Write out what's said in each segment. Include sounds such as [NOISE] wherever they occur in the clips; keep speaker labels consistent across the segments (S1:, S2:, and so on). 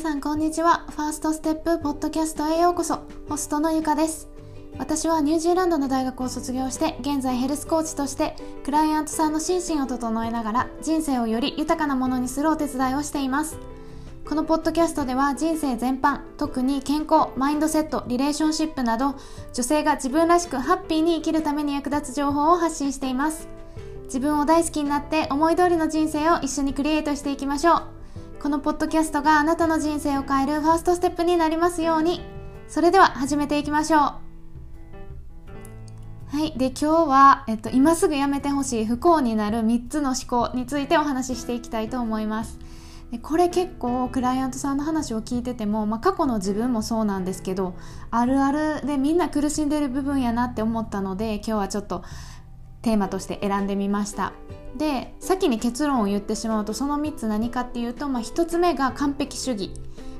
S1: さんこんにちは。ファーストステップポッドキャストへようこそ。ホストのゆかです。私はニュージーランドの大学を卒業して現在ヘルスコーチとしてクライアントさんの心身を整えながら人生をより豊かなものにするお手伝いをしています。このポッドキャストでは人生全般特に健康マインドセットリレーションシップなど女性が自分らしくハッピーに生きるために役立つ情報を発信しています。自分を大好きになって思い通りの人生を一緒にクリエイトしていきましょう。このポッドキャストがあなたの人生を変えるファーストステップになりますように。それでは始めていきましょう。はい。で今日は、えっと、今すぐやめてほしい不幸になる3つの思考についてお話ししていきたいと思います。でこれ結構クライアントさんの話を聞いてても、まあ、過去の自分もそうなんですけどあるあるでみんな苦しんでる部分やなって思ったので今日はちょっとテーマとして選んでみました。で先に結論を言ってしまうとその3つ何かっていうと、まあ、1つ目が完璧主義。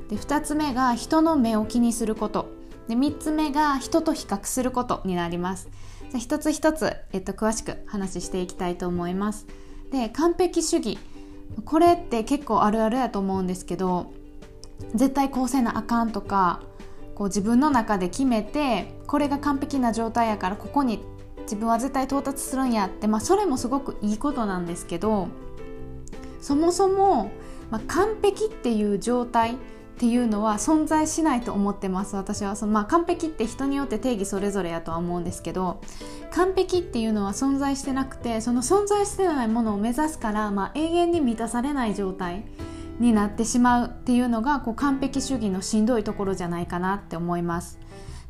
S1: で2つ目が人の目を気にすること。で3つ目が人と比較することになります。じゃ一つ一つ、えっと、詳しく話していきたいと思います。で完璧主義。これって結構あるあるやと思うんですけど絶対こうせなあかんとかこう自分の中で決めてこれが完璧な状態やからここに自分は絶対到達するんやって、まあ、それもすごくいいことなんですけどそもそも、まあ、完璧っていう状態っていうのは存在しないと思ってます私はその、まあ、完璧って人によって定義それぞれやとは思うんですけど完璧っていうのは存在してなくてその存在してないものを目指すから、まあ、永遠に満たされない状態になってしまうっていうのがこう完璧主義のしんどいところじゃないかなって思います。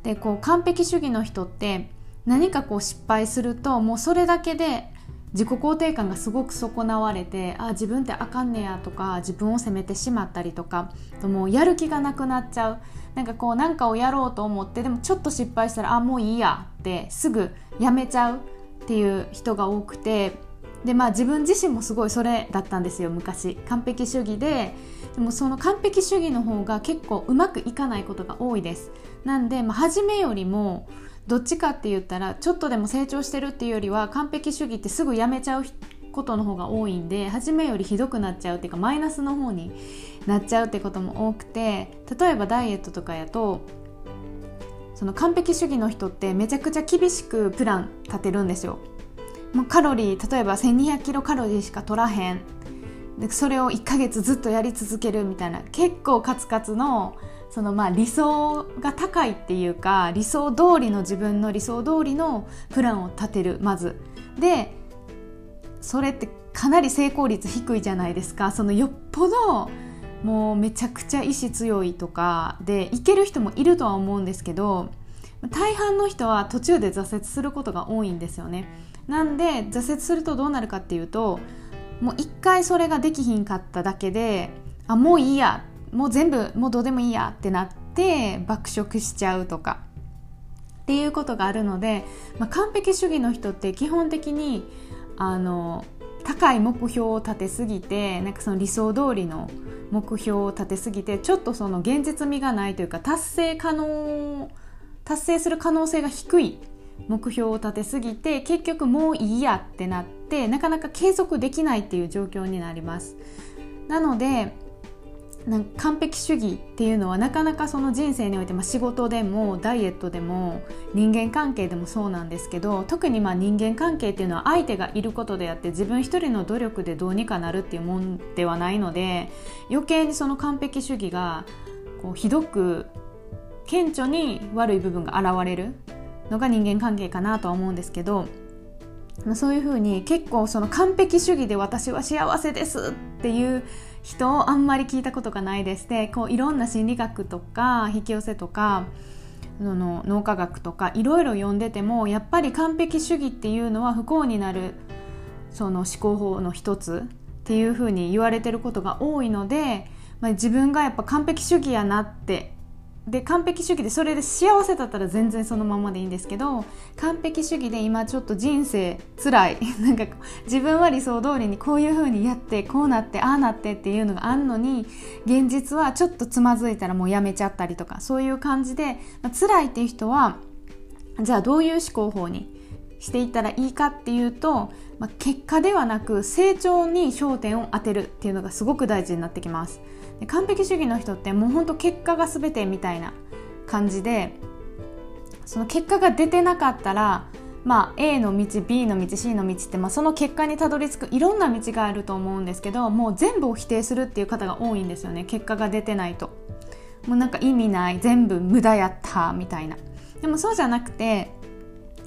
S1: でこう完璧主義の人って何かこう失敗するともうそれだけで自己肯定感がすごく損なわれてあ自分ってあかんねやとか自分を責めてしまったりとかもうやる気がなくなっちゃう。なんかこう何かをやろうと思ってでもちょっと失敗したらあもういいやってすぐやめちゃうっていう人が多くてでまあ自分自身もすごいそれだったんですよ昔。完璧主義で。でもその完璧主義の方が結構うまくいかないことが多いです。なんで、まあ、初めよりもどっちかって言ったらちょっとでも成長してるっていうよりは完璧主義ってすぐやめちゃうことの方が多いんで初めよりひどくなっちゃうっていうかマイナスの方になっちゃうってことも多くて例えばダイエットとかやとその完璧主義の人ってめちゃくちゃ厳しくプラン立てるんですよ。もうカロリー例えば1200キロカロリーしか取らへんでそれを1ヶ月ずっとやり続けるみたいな結構カツカツのそのまあ理想が高いっていうか理想通りの自分の理想通りのプランを立てるまず。でそれってかなり成功率低いじゃないですか。そのよっぽどもうめちゃくちゃ意志強いとかでいける人もいるとは思うんですけど大半の人は途中で挫折することが多いんですよね。なんで挫折するとどうなるかっていうともう一回それができひんかっただけであもういいやもう全部もうどうでもいいやってなって爆食しちゃうとか。っていうことがあるので、まあ、完璧主義の人って基本的にあの高い目標を立てすぎてなんかその理想通りの目標を立てすぎてちょっとその現実味がないというか達成可能達成する可能性が低い目標を立てすぎて結局もういいやってなってなかなか継続できないっていう状況になります。なのでなんか完璧主義っていうのはなかなかその人生において、まあ、仕事でもダイエットでも人間関係でもそうなんですけど特にまあ人間関係っていうのは相手がいることであって自分一人の努力でどうにかなるっていうもんではないので余計にその完璧主義がこうひどく顕著に悪い部分が現れるのが人間関係かなとは思うんですけどそういうふうに結構その完璧主義で私は幸せですっていう人をあんまり聞いたことがないです。でこういろんな心理学とか引き寄せとかの脳科学とかいろいろ読んでてもやっぱり完璧主義っていうのは不幸になるその思考法の一つっていうふうに言われてることが多いので、まあ、自分がやっぱ完璧主義やなってで完璧主義でそれで幸せだったら全然そのままでいいんですけど完璧主義で今ちょっと人生つらい。[LAUGHS] なんか自分は理想通りにこういう風にやってこうなってああなってっていうのがあんのに現実はちょっとつまずいたらもうやめちゃったりとかそういう感じで、まあ、辛いっていう人はじゃあどういう思考法にしていったらいいかっていうとまあ、結果ではなく成長に焦点を当てるっていうのがすごく大事になってきます。で完璧主義の人ってもうほんと結果が全てみたいな感じでその結果が出てなかったらまあ、A の道 B の道 C の道って、まあ、その結果にたどり着くいろんな道があると思うんですけどもう全部を否定するっていう方が多いんですよね。結果が出てないと。もうなんか意味ない全部無駄やったみたいな。でもそうじゃなくて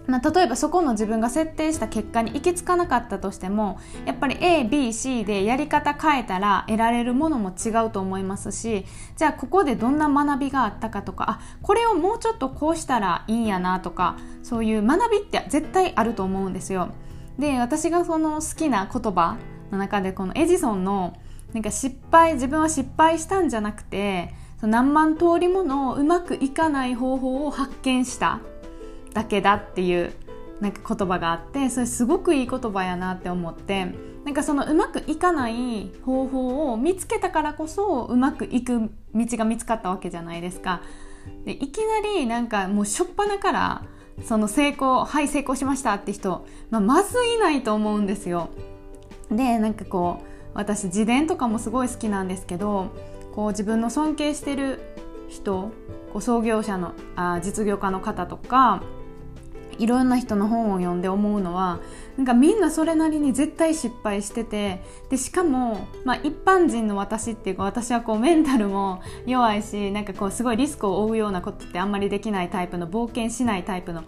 S1: まあ、例えばそこの自分が設定した結果に行き着かなかったとしてもやっぱり ABC でやり方変えたら得られるものも違うと思いますしじゃあここでどんな学びがあったかとかあこれをもうちょっとこうしたらいいんやなとかそういう学びって絶対あると思うんですよ。で私がその好きな言葉の中でこのエジソンのなんか失敗自分は失敗したんじゃなくて何万通りものうまくいかない方法を発見しただけだっていうなんか言葉があってそれすごくいい言葉やなって思ってなんかそのうまくいかない方法を見つけたからこそうまくいく道が見つかったわけじゃないですか。でいきなりなんかもうしょっぱなからその成功はい成功しましたって人、まあ、まずいないと思うんですよ。でなんかこう私自伝とかもすごい好きなんですけどこう自分の尊敬してる人こう創業者のあ実業家の方とかいろんな人の本を読んで思うのはなんかみんなそれなりに絶対失敗しててでしかも、まあ、一般人の私っていうか私はこうメンタルも弱いしなんかこうすごいリスクを負うようなことってあんまりできないタイプの冒険しないタイプの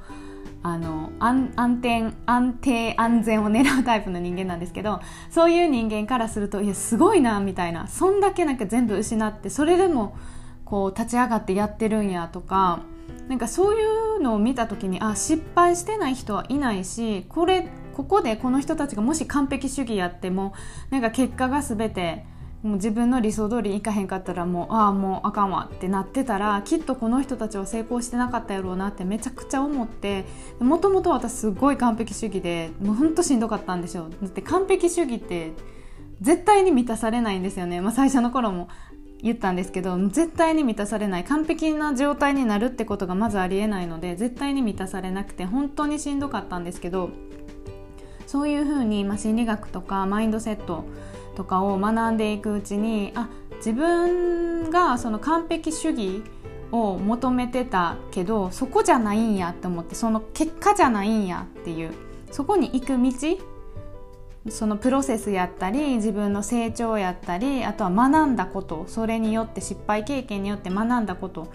S1: あの安安定安定安全を狙うタイプの人間なんですけどそういう人間からするといやすごいなみたいなそんだけなんか全部失ってそれでもこう立ち上がってやってるんやとか。なんかそういうのを見た時にあ失敗してない人はいないしこれここでこの人たちがもし完璧主義やってもなんか結果が全てもう自分の理想通りいかへんかったらもうああもうあかんわってなってたらきっとこの人たちは成功してなかったやろうなってめちゃくちゃ思ってもともと私すごい完璧主義でもうほんとしんどかったんですよ。だって完璧主義って絶対に満たされないんですよね、まあ、最初の頃も。言ったんですけど絶対に満たされない完璧な状態になるってことがまずありえないので絶対に満たされなくて本当にしんどかったんですけどそういうふうに、まあ、心理学とかマインドセットとかを学んでいくうちにあ自分がその完璧主義を求めてたけどそこじゃないんやって思ってその結果じゃないんやっていうそこに行く道そのプロセスやったり自分の成長やったりあとは学んだことそれによって失敗経験によって学んだことっ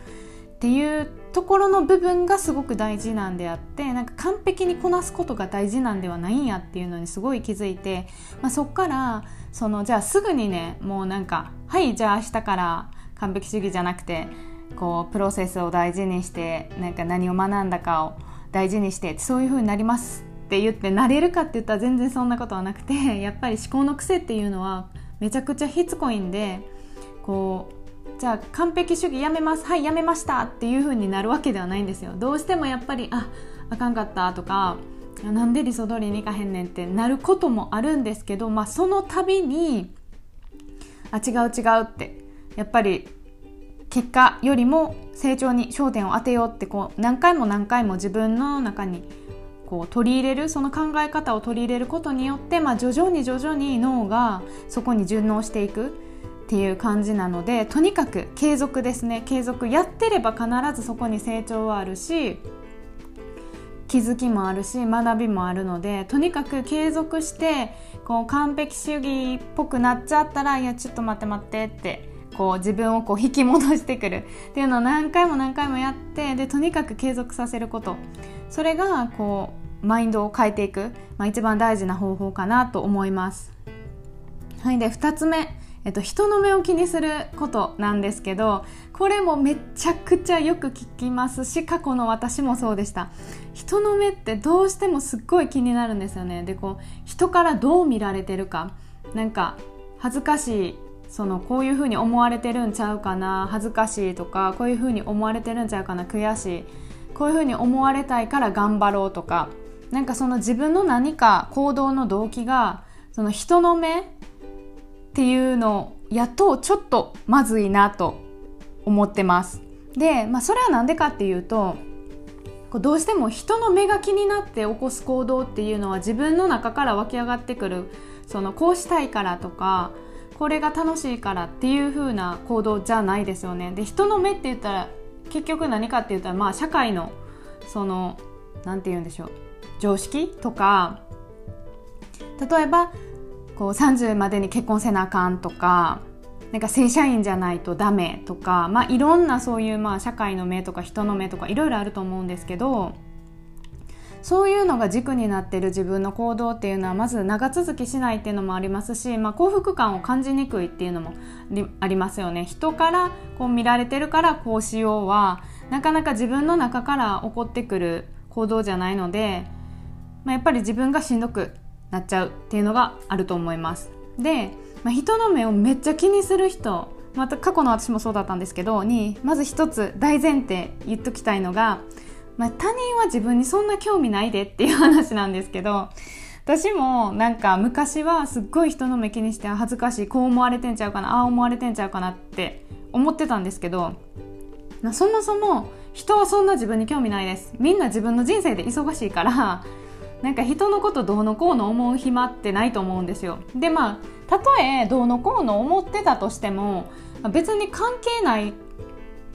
S1: ていうところの部分がすごく大事なんであってなんか完璧にこなすことが大事なんではないんやっていうのにすごい気づいて、まあ、そっからそのじゃあすぐにねもうなんかはいじゃあ明日から完璧主義じゃなくてこうプロセスを大事にしてなんか何を学んだかを大事にしてそういう風になりますって言ってなれるかって言ったら全然そんなことはなくて [LAUGHS] やっぱり思考の癖っていうのはめちゃくちゃしつこいんでこうじゃあ完璧主義やめますはいやめましたっていう風になるわけではないんですよ。どうしてもやっぱりああかんかったとかなんで理想通りにいかへんねんってなることもあるんですけど、まあ、その度にあ違う違うってやっぱり結果よりも成長に焦点を当てようってこう何回も何回も自分の中にこう取り入れるその考え方を取り入れることによって、まあ、徐々に徐々に脳がそこに順応していくっていう感じなのでとにかく継続ですね。継続やってれば必ずそこに成長はあるし気づきもあるし学びもあるのでとにかく継続してこう完璧主義っぽくなっちゃったらいやちょっと待って待ってってこう自分をこう引き戻してくる。っていうのを何回も何回もやってでとにかく継続させること。それがこうマインドを変えていく、まあ、一番大事な方法かなと思います。はい、で2つ目、えっと、人の目を気にすることなんですけどこれもめちゃくちゃよく聞きますし過去の私もそうでした。人の目ってどうしてもすっごい気になるんですよね。でこう人からどう見られてるか。なんか恥ずかしいそのこういうふうに思われてるんちゃうかな恥ずかしいとかこういうふうに思われてるんちゃうかな悔しいこういうふうに思われたいから頑張ろうとかなんかその自分の何か行動の動機がその人の目っていうのやっとちょっとまずいなと思ってます。で、まあ、それは何でかっていうとどうしても人の目が気になって起こす行動っていうのは自分の中から湧き上がってくるそのこうしたいからとかこれが楽しいからっていう風な行動じゃないですよね。で人の目って言ったら結局何かって言ったらまあ社会のその何て言うんでしょう常識とか例えばこう30までに結婚せなあかんとかなんか正社員じゃないとダメとか、まあ、いろんなそういうまあ社会の目とか人の目とかいろいろあると思うんですけどそういうのが軸になってる自分の行動っていうのはまず長続きしないっていうのもありますし、まあ、幸福感を感じにくいっていうのもありますよね。人からこう見られてるからこうしようはなかなか自分の中から起こってくる行動じゃないので、まあ、やっぱり自分がしんどくなっちゃうっていうのがあると思います。で、まあ、人の目をめっちゃ気にする人また過去の私もそうだったんですけどにまず一つ大前提言っときたいのがまあ、他人は自分にそんな興味ないでっていう話なんですけど私もなんか昔はすっごい人の目気にして恥ずかしいこう思われてんちゃうかなああ思われてんちゃうかなって思ってたんですけど、まあ、そもそも人はそんな自分に興味ないです。みんな自分の人生で忙しいからなんか人のことどうのこうの思う暇ってないと思うんですよ。でまあたとえどうのこうの思ってたとしても別に関係ない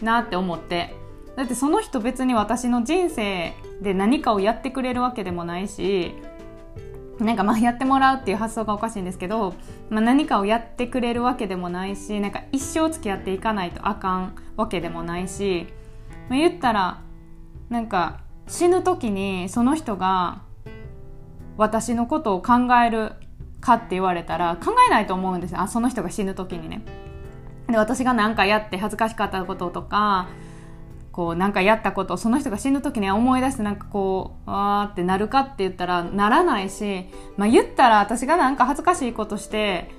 S1: なって思って。だってその人別に私の人生で何かをやってくれるわけでもないしなんかまあやってもらうっていう発想がおかしいんですけど、まあ、何かをやってくれるわけでもないしなんか一生付き合っていかないとあかんわけでもないし、まあ、言ったらなんか死ぬ時にその人が私のことを考えるかって言われたら考えないと思うんですあその人が死ぬ時にね。で私が何かやって恥ずかしかったこととかこうなんかやったことをその人が死ぬ時に思い出してなんかこうあーってなるかって言ったらならないし、まあ、言ったら私がなんか恥ずかしいことして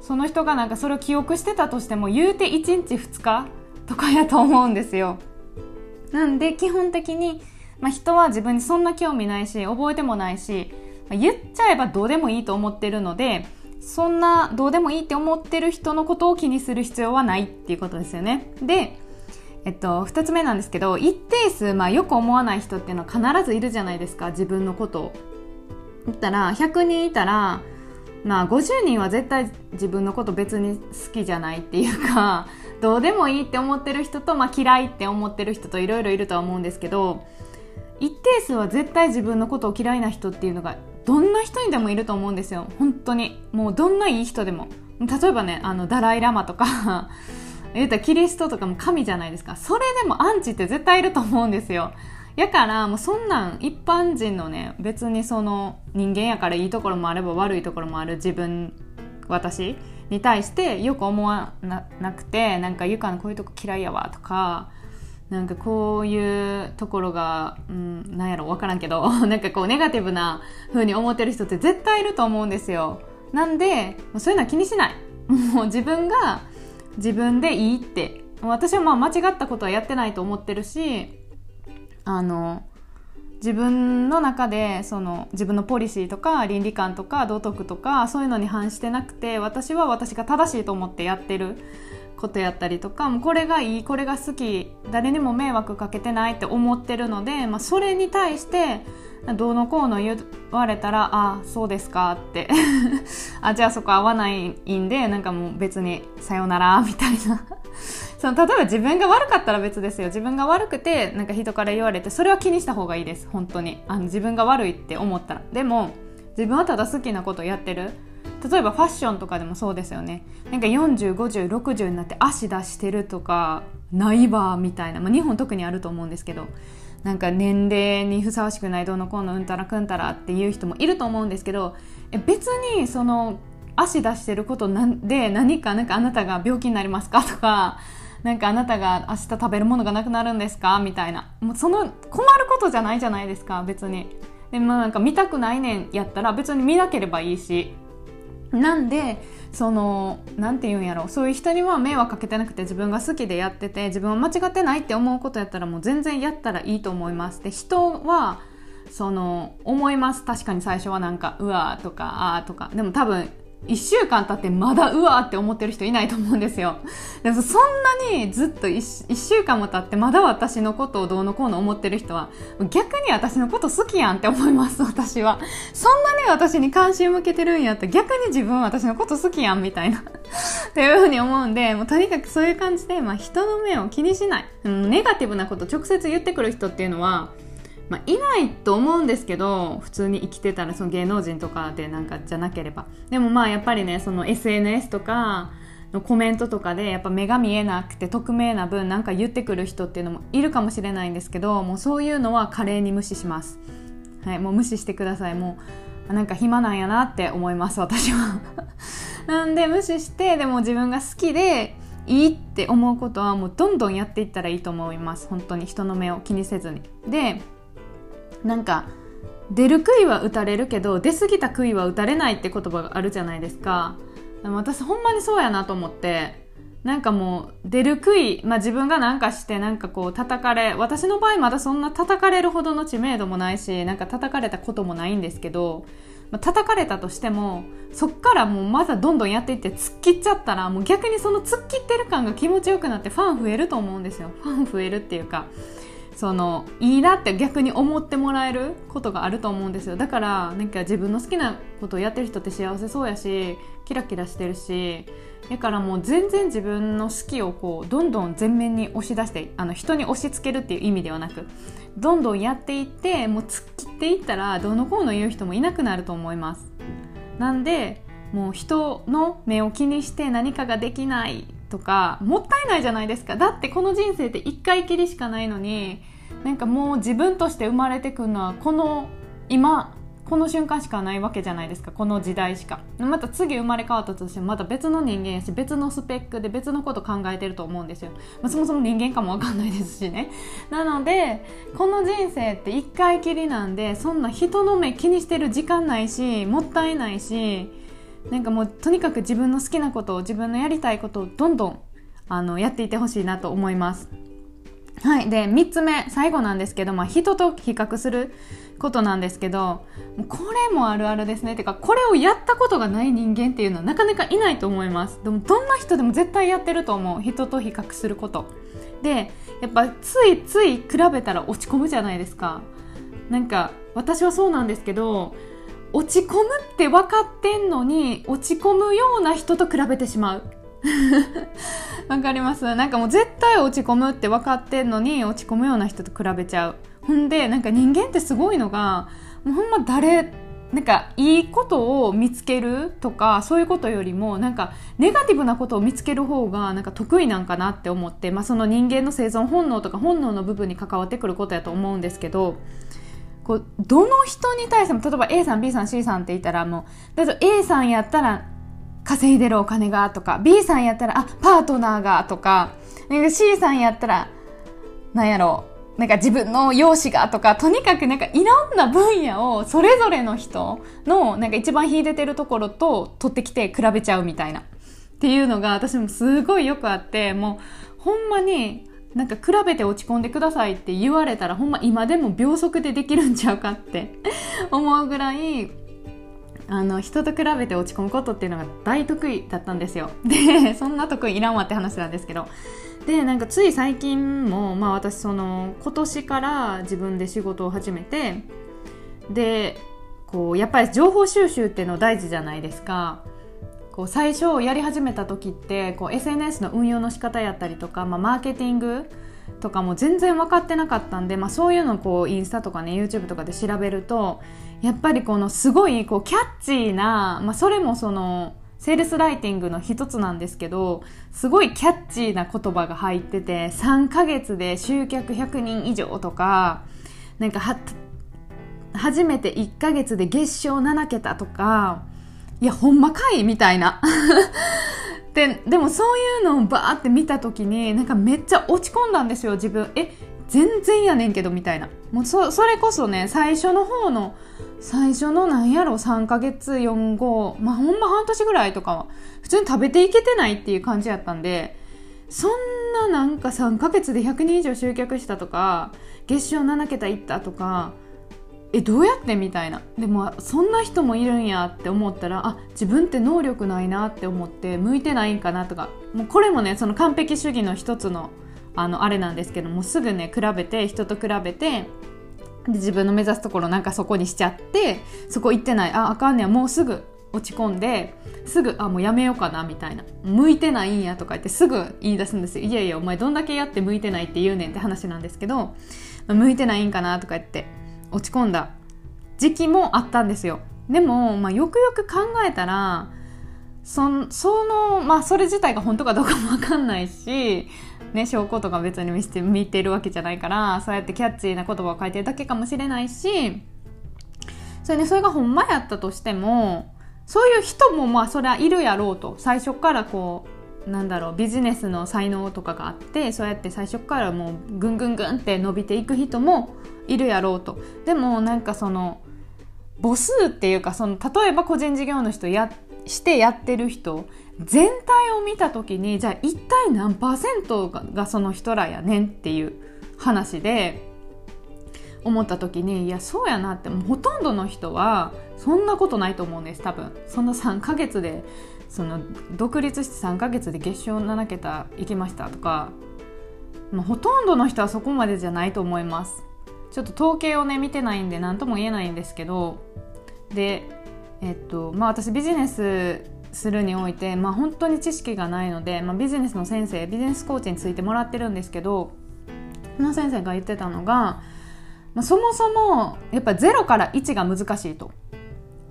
S1: その人がなんかそれを記憶してたとしても言うて1日2日とかやと思うんですよ。なんで基本的に、まあ、人は自分にそんな興味ないし覚えてもないし、まあ、言っちゃえばどうでもいいと思ってるのでそんなどうでもいいって思ってる人のことを気にする必要はないっていうことですよね。でえっと、2つ目なんですけど一定数、まあ、よく思わない人っていうのは必ずいるじゃないですか自分のことを。言ったら100人いたら、まあ、50人は絶対自分のこと別に好きじゃないっていうかどうでもいいって思ってる人と、まあ、嫌いって思ってる人といろいろいるとは思うんですけど一定数は絶対自分のことを嫌いな人っていうのがどんな人にでもいると思うんですよ本当にもうどんないい人でも例えばねあのダライ・ラマとか [LAUGHS] 言ったらキリストとかも神じゃないですか。それでもアンチって絶対いると思うんですよ。やからもうそんなん一般人のね別にその人間やからいいところもあれば悪いところもある自分私に対してよく思わなくてなんかゆかのこういうとこ嫌いやわとかなんかこういうところが、うん、なんやろ分からんけど [LAUGHS] なんかこうネガティブな風に思ってる人って絶対いると思うんですよ。なんでそういうのは気にしない。[LAUGHS] もう自分が自分でいいって。私はまあ間違ったことはやってないと思ってるしあの自分の中でその自分のポリシーとか倫理観とか道徳とかそういうのに反してなくて私は私が正しいと思ってやってる。ことやったりとかもうこれがいいこれが好き誰にも迷惑かけてないって思ってるので、まあ、それに対してどうのこうの言われたらあそうですかって。[LAUGHS] あじゃあそこ合わないんでなんかもう別にさよならみたいな。[LAUGHS] その例えば自分が悪かったら別ですよ。自分が悪くてなんか人から言われてそれは気にした方がいいです本当に。あの自分が悪いって思ったら。でも自分はただ好きなことをやってる。例えばファッションとかでもそうですよね。なんか405060になって足出してるとかないわみたいな、まあ、日本特にあると思うんですけど。なんか年齢にふさわしくないどうのこうのうんたらくんたらっていう人もいると思うんですけどえ別にその足出してることなんで何かなんかあなたが病気になりますかとかなんかあなたが明日食べるものがなくなるんですかみたいな。もうその困ることじゃないじゃないですか別に。でもなんか見たくないねんやったら別に見なければいいし。なんでその何て言うんやろ。そういう人には迷惑かけてなくて自分が好きでやってて自分は間違ってないって思うことやったらもう全然やったらいいと思います。で人はその思います。確かに最初はなんかうわーとかあーとか。でも多分1週間経ってまだうわって思ってる人いないと思うんですよ。でもそんなにずっと 1, 1週間も経ってまだ私のことをどうのこうの思ってる人は逆に私のこと好きやんって思います、私は。そんなに私に関心向けてるんやって逆に自分は私のこと好きやんみたいな [LAUGHS] っていうふうに思うんで、もうとにかくそういう感じで、まあ人の目を気にしない。ネガティブなこと直接言ってくる人っていうのは、まあ、いないと思うんですけど普通に生きてたらその芸能人とかでなんかじゃなければ。でもまあやっぱりねその SNS とかのコメントとかでやっぱ目が見えなくて匿名な分なんか言ってくる人っていうのもいるかもしれないんですけどもうそういうのは華麗に無視します。はいもう無視してください。もうなんか暇なんやなって思います私は。[LAUGHS] なんで無視してでも自分が好きでいいって思うことはもうどんどんやっていったらいいと思います。本当に人の目を気にせずに。でなんか出る杭は打たれるけど出過ぎた杭は打たれないって言葉があるじゃないですか。でも私ほんまにそうやなと思ってなんかもう出る杭、まあ、自分がなんかしてなんかこう叩かれ私の場合まだそんな叩かれるほどの知名度もないしなんか叩かれたこともないんですけど、まあ、叩かれたとしてもそっからもうまだどんどんやっていって突っ切っちゃったらもう逆にその突っ切ってる感が気持ちよくなってファン増えると思うんですよ。ファン増えるっていうか。そのいいなって逆に思ってもらえることがあると思うんですよ。だからなんか自分の好きなことをやってる人って幸せそうやしキラキラしてるしだからもう全然自分の好きをこうどんどん前面に押し出してあの人に押し付けるっていう意味ではなくどんどんやっていってもう突っ切っていったらどのこうの言う人もいなくなると思います。なんでもう人の目を気にして何かができないとかもったいないじゃないですか。だってこの人生って1回きりしかないのになんかもう自分として生まれてくるのはこの今この瞬間しかないわけじゃないですか。この時代しか。また次生まれ変わったとしてもまた別の人間やし別のスペックで別のこと考えてると思うんですよ、まあ、そもそも人間かもわかんないですしね。なのでこの人生って1回きりなんでそんな人の目気にしてる時間ないしもったいないしなんかもうとにかく自分の好きなことを自分のやりたいことをどんどんあのやっていてほしいなと思います。はい。で、3つ目、最後なんですけど、まあ、人と比較することなんですけど、これもあるあるですね。てか、これをやったことがない人間っていうのはなかなかいないと思います。でも、どんな人でも絶対やってると思う。人と比較すること。で、やっぱ、ついつい比べたら落ち込むじゃないですか。なんか、私はそうなんですけど、落ち込むって分かってんのに落ち込むような人と比べてしまう。[LAUGHS] わかります？なんかもう絶対落ち込むって分かってんのに落ち込むような人と比べちゃう。ほんでなんか人間ってすごいのがもうほんま誰なんかいいことを見つけるとかそういうことよりもなんかネガティブなことを見つける方がなんか得意なんかなって思って、まあ、その人間の生存本能とか本能の部分に関わってくることやと思うんですけどこうどの人に対しても例えば A さん B さん C さんって言ったらもうだと A さんやったら稼いでるお金がとか B さんやったらあパートナーがとかなんか C さんやったらなんやろうなんか自分の容姿がとかとにかくなんかいろんな分野をそれぞれの人のなんか一番秀でてるところと取ってきて比べちゃうみたいな。っていうのが私もすごいよくあってもうほんまになんか比べて落ち込んでくださいって言われたらほんま今でも秒速でできるんちゃうかって [LAUGHS] 思うぐらいあの人と比べて落ち込むことっていうのが大得意だったんですよ。[LAUGHS] でそんな得意いらんわって話なんですけど。でなんかつい最近も、まあ、私その今年から自分で仕事を始めてでこうやっぱり情報収集っていうの大事じゃないですか。こう最初やり始めた時ってこう SNS の運用の仕方やったりとか、まあ、マーケティングとかも全然分かってなかったんで、まあ、そういうのをこうインスタとかね YouTube とかで調べるとやっぱりこのすごいこうキャッチーな、まあ、それもそのセールスライティングの一つなんですけどすごいキャッチーな言葉が入ってて3ヶ月で集客100人以上とかなんか初めて1ヶ月で月賞7桁とかいやほんまかいみたいな。[LAUGHS] ででもそういうのをバーって見た時になんかめっちゃ落ち込んだんですよ自分。え全然やねんけどみたいな。もうそそれこそね最初の方の最初のなんやろ3ヶ月45まあほんま半年ぐらいとかは普通に食べていけてないっていう感じやったんでそんななんか3ヶ月で100人以上集客したとか月賞7桁いったとかえどうやってみたいな。でもそんな人もいるんやって思ったらあ自分って能力ないなって思って向いてないんかなとか。もうこれもねその完璧主義の一つのあのあれなんですけどもすぐね比べて人と比べてで自分の目指すところなんかそこにしちゃってそこ行ってない。ああかんねや。もうすぐ落ち込んですぐあもうやめようかなみたいな。向いてないんやとか言ってすぐ言い出すんですよ。いやいやお前どんだけやって向いてないって言うねんって話なんですけど向いてないんかなとか言って。落ち込んだ時期もあったんですよ。でも、まあ、よくよく考えたらそそのまあそれ自体が本当かどうかも分かんないし、ね、証拠とか別に見て見てるわけじゃないからそうやってキャッチーな言葉を書いてるだけかもしれないしそれ,、ね、それがほんまやったとしてもそういう人もまあそれはいるやろうと。最初からこうなんだろうビジネスの才能とかがあってそうやって最初からもうぐんぐんぐんって伸びていく人もいるやろうと。でもなんかその母数っていうかその例えば個人事業主とやしてやってる人全体を見た時にじゃあ一体何パーセントがその人らやねんっていう話で思った時にいやそうやなってほとんどの人はそんなことないと思うんです多分。その3ヶ月でその独立して3ヶ月で月賞7桁いきましたとか、まあ、ほとんどの人はそこまでじゃないと思います。ちょっと統計をね見てないんで何とも言えないんですけどでえっとまあ私ビジネスするにおいて、まあ、本当に知識がないので、まあ、ビジネスの先生ビジネスコーチについてもらってるんですけどその先生が言ってたのが、まあ、そもそもやっぱ0から1が難しいと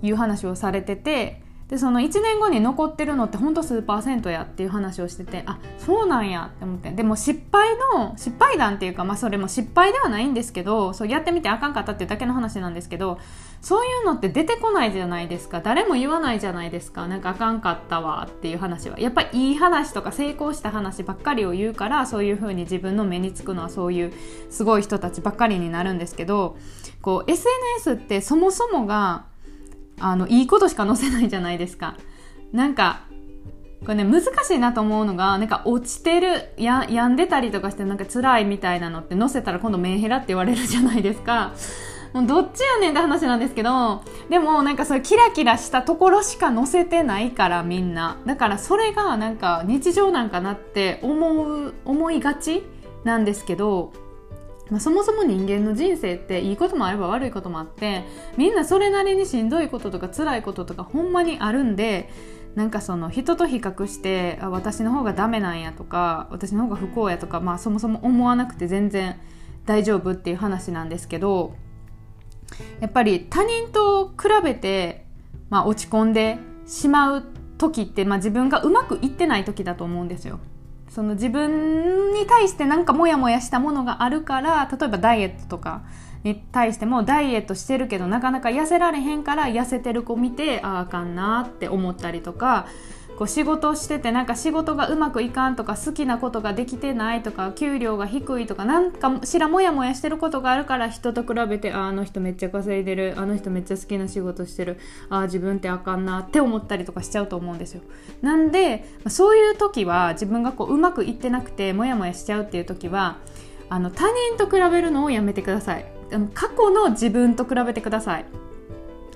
S1: いう話をされててでその1年後に残ってるのってほんと数パーセントやっていう話をしててあそうなんやって思って。でも失敗の失敗談っていうか、まあ、それも失敗ではないんですけどそうやってみてあかんかったっていうだけの話なんですけどそういうのって出てこないじゃないですか。誰も言わないじゃないですか。なんかあかんかったわっていう話は。やっぱりいい話とか成功した話ばっかりを言うからそういう風に自分の目につくのはそういうすごい人たちばっかりになるんですけどこう SNS ってそもそもがあのいいことしか載せないじゃないですか。なんかこれね難しいなと思うのがなんか落ちてるや病んでたりとかしてなんか辛いみたいなのって載せたら今度メンヘラって言われるじゃないですか。もうどっちやねんって話なんですけどでもなんかそうキラキラしたところしか載せてないからみんなだからそれがなんか日常なんかなって思う思いがちなんですけどまあ、そもそも人間の人生っていいこともあれば悪いこともあってみんなそれなりにしんどいこととか辛いこととかほんまにあるんでなんかその人と比較してあ私の方がダメなんやとか私の方が不幸やとか、まあ、そもそも思わなくて全然大丈夫っていう話なんですけどやっぱり他人と比べて、まあ、落ち込んでしまう時って、まあ、自分がうまくいってない時だと思うんですよ。その自分に対してなんかモヤモヤしたものがあるから例えばダイエットとかに対してもダイエットしてるけどなかなか痩せられへんから痩せてる子見てあああかんなって思ったりとかこう仕事しててなんか仕事がうまくいかんとか好きなことができてないとか給料が低いとかなんかしらモヤモヤしてることがあるから人と比べてああの人めっちゃ稼いでるあの人めっちゃ好きな仕事してるああ自分ってあかんなって思ったりとかしちゃうと思うんですよ。なんでそういう時は自分がこううまくいってなくてモヤモヤしちゃうっていう時はあの他人と比べるのをやめてください。過去の自分と比べてください。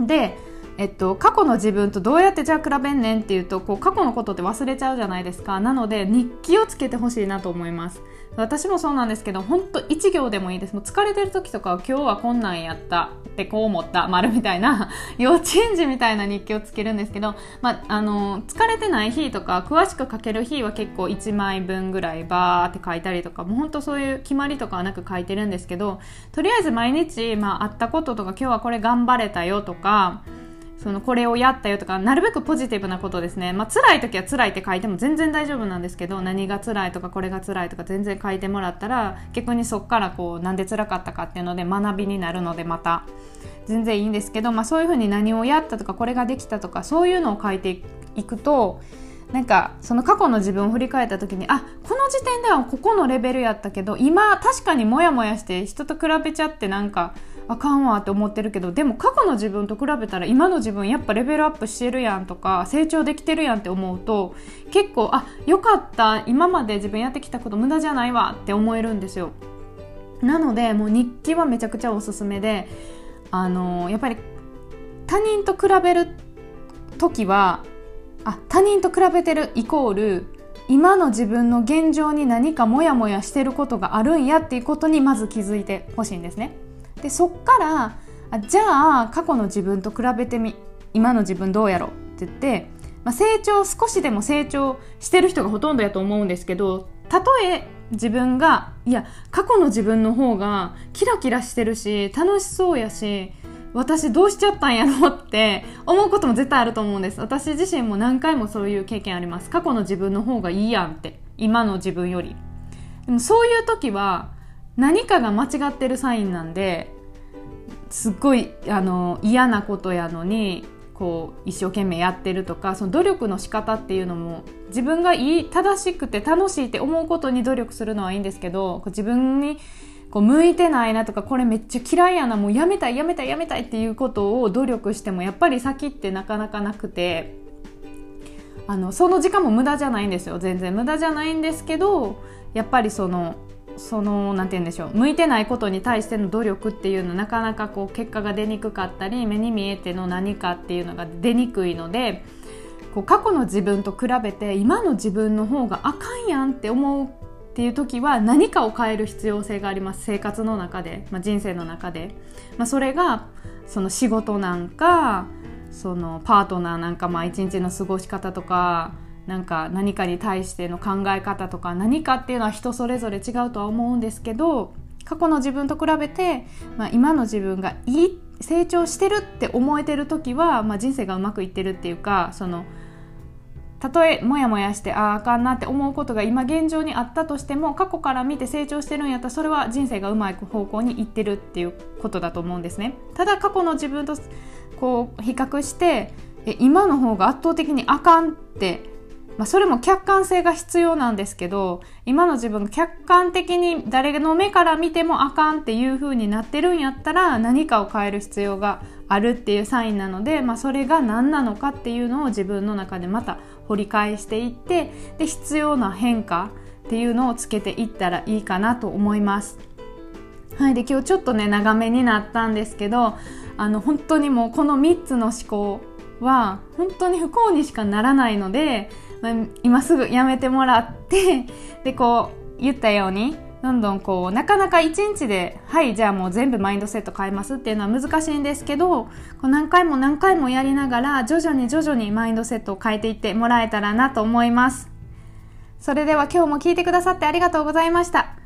S1: でえっと、過去の自分とどうやってじゃあ比べんねんっていうとこう過去のことって忘れちゃうじゃないですか。なので日記をつけてほしいなと思います。私もそうなんですけど本当1行でもいいです。もう疲れてる時とかは今日はこんなんやった。ってこう思った。丸みたいな。[LAUGHS] 幼稚園児みたいな日記をつけるんですけど、まあ、あの疲れてない日とか詳しく書ける日は結構1枚分ぐらいバーって書いたりとかもう本当そういう決まりとかはなく書いてるんですけどとりあえず毎日、まあ、あったこととか今日はこれ頑張れたよとかそのこれをやったよとかなるべくポジティブなことですね、まあ辛い時は辛いって書いても全然大丈夫なんですけど何が辛いとかこれが辛いとか全然書いてもらったら逆にそっからこうなんで辛かったかっていうので学びになるのでまた全然いいんですけど、まあ、そういうふうに何をやったとかこれができたとかそういうのを書いていくとなんかその過去の自分を振り返った時にあこの時点ではここのレベルやったけど今確かにモヤモヤして人と比べちゃってなんかあかんわって思ってるけどでも過去の自分と比べたら今の自分やっぱレベルアップしてるやんとか成長できてるやんって思うと結構あよかった今まで自分やってきたこと無駄じゃないわって思えるんですよなのでもう日記はめちゃくちゃおすすめであのやっぱり他人と比べる時はあ他人と比べてるイコール今の自分の現状に何かモヤモヤしてることがあるんやっていうことにまず気づいてほしいんですね。でそっからあじゃあ過去の自分と比べてみ今の自分どうやろって言って、まあ、成長少しでも成長してる人がほとんどやと思うんですけどたとえ自分がいや過去の自分の方がキラキラしてるし楽しそうやし私どうしちゃったんやろって思うことも絶対あると思うんです。私自身も何回もそういう経験あります。過去の自分の方がいいやんって。今の自分より。でもそういう時は何かが間違ってるサインなんですっごいあの嫌なことやのにこう一生懸命やってるとかその努力の仕方っていうのも自分がいい正しくて楽しいって思うことに努力するのはいいんですけど自分にこう向いてないなとかこれめっちゃ嫌いやなもうやめたいやめたいやめたいっていうことを努力してもやっぱり先ってなかなかなくてあのその時間も無駄じゃないんですよ。全然無駄じゃないんですけどやっぱりそのその何て言うんでしょう。向いてないことに対しての努力っていうのなかなかこう結果が出にくかったり目に見えての何かっていうのが出にくいのでこう過去の自分と比べて今の自分の方があかんやんって思うっていう時は何かを変える必要性があります。生活の中で、まあ、人生の中で、まあ、それがその仕事なんかそのパートナーなんかまあ一日の過ごし方とかなんか何かに対しての考え方とか何かっていうのは人それぞれ違うとは思うんですけど過去の自分と比べて、まあ、今の自分がいい成長してるって思えてる時は、まあ、人生がうまくいってるっていうかそのたとえモヤモヤしてあああかんなって思うことが今現状にあったとしても過去から見て成長してるんやったらそれは人生がうまい方向にいってるっていうことだと思うんですね。ただ過去の自分とこう比較してえ今の方が圧倒的にあかんってまあ、それも客観性が必要なんですけど今の自分が客観的に誰の目から見てもあかんっていう風になってるんやったら何かを変える必要があるっていうサインなので、まあ、それが何なのかっていうのを自分の中でまた掘り返していってで必要な変化っていうのをつけていったらいいかなと思います。はい、で今日ちょっとね長めになったんですけどあの本当にもうこの3つの思考は本当に不幸にしかならないのでまあ、今すぐやめてもらって [LAUGHS] でこう言ったようにどんどんこうなかなか1日ではいじゃあもう全部マインドセット変えますっていうのは難しいんですけどこう何回も何回もやりながら徐々に徐々にマインドセットを変えていってもらえたらなと思います。それでは今日も聞いてくださってありがとうございました。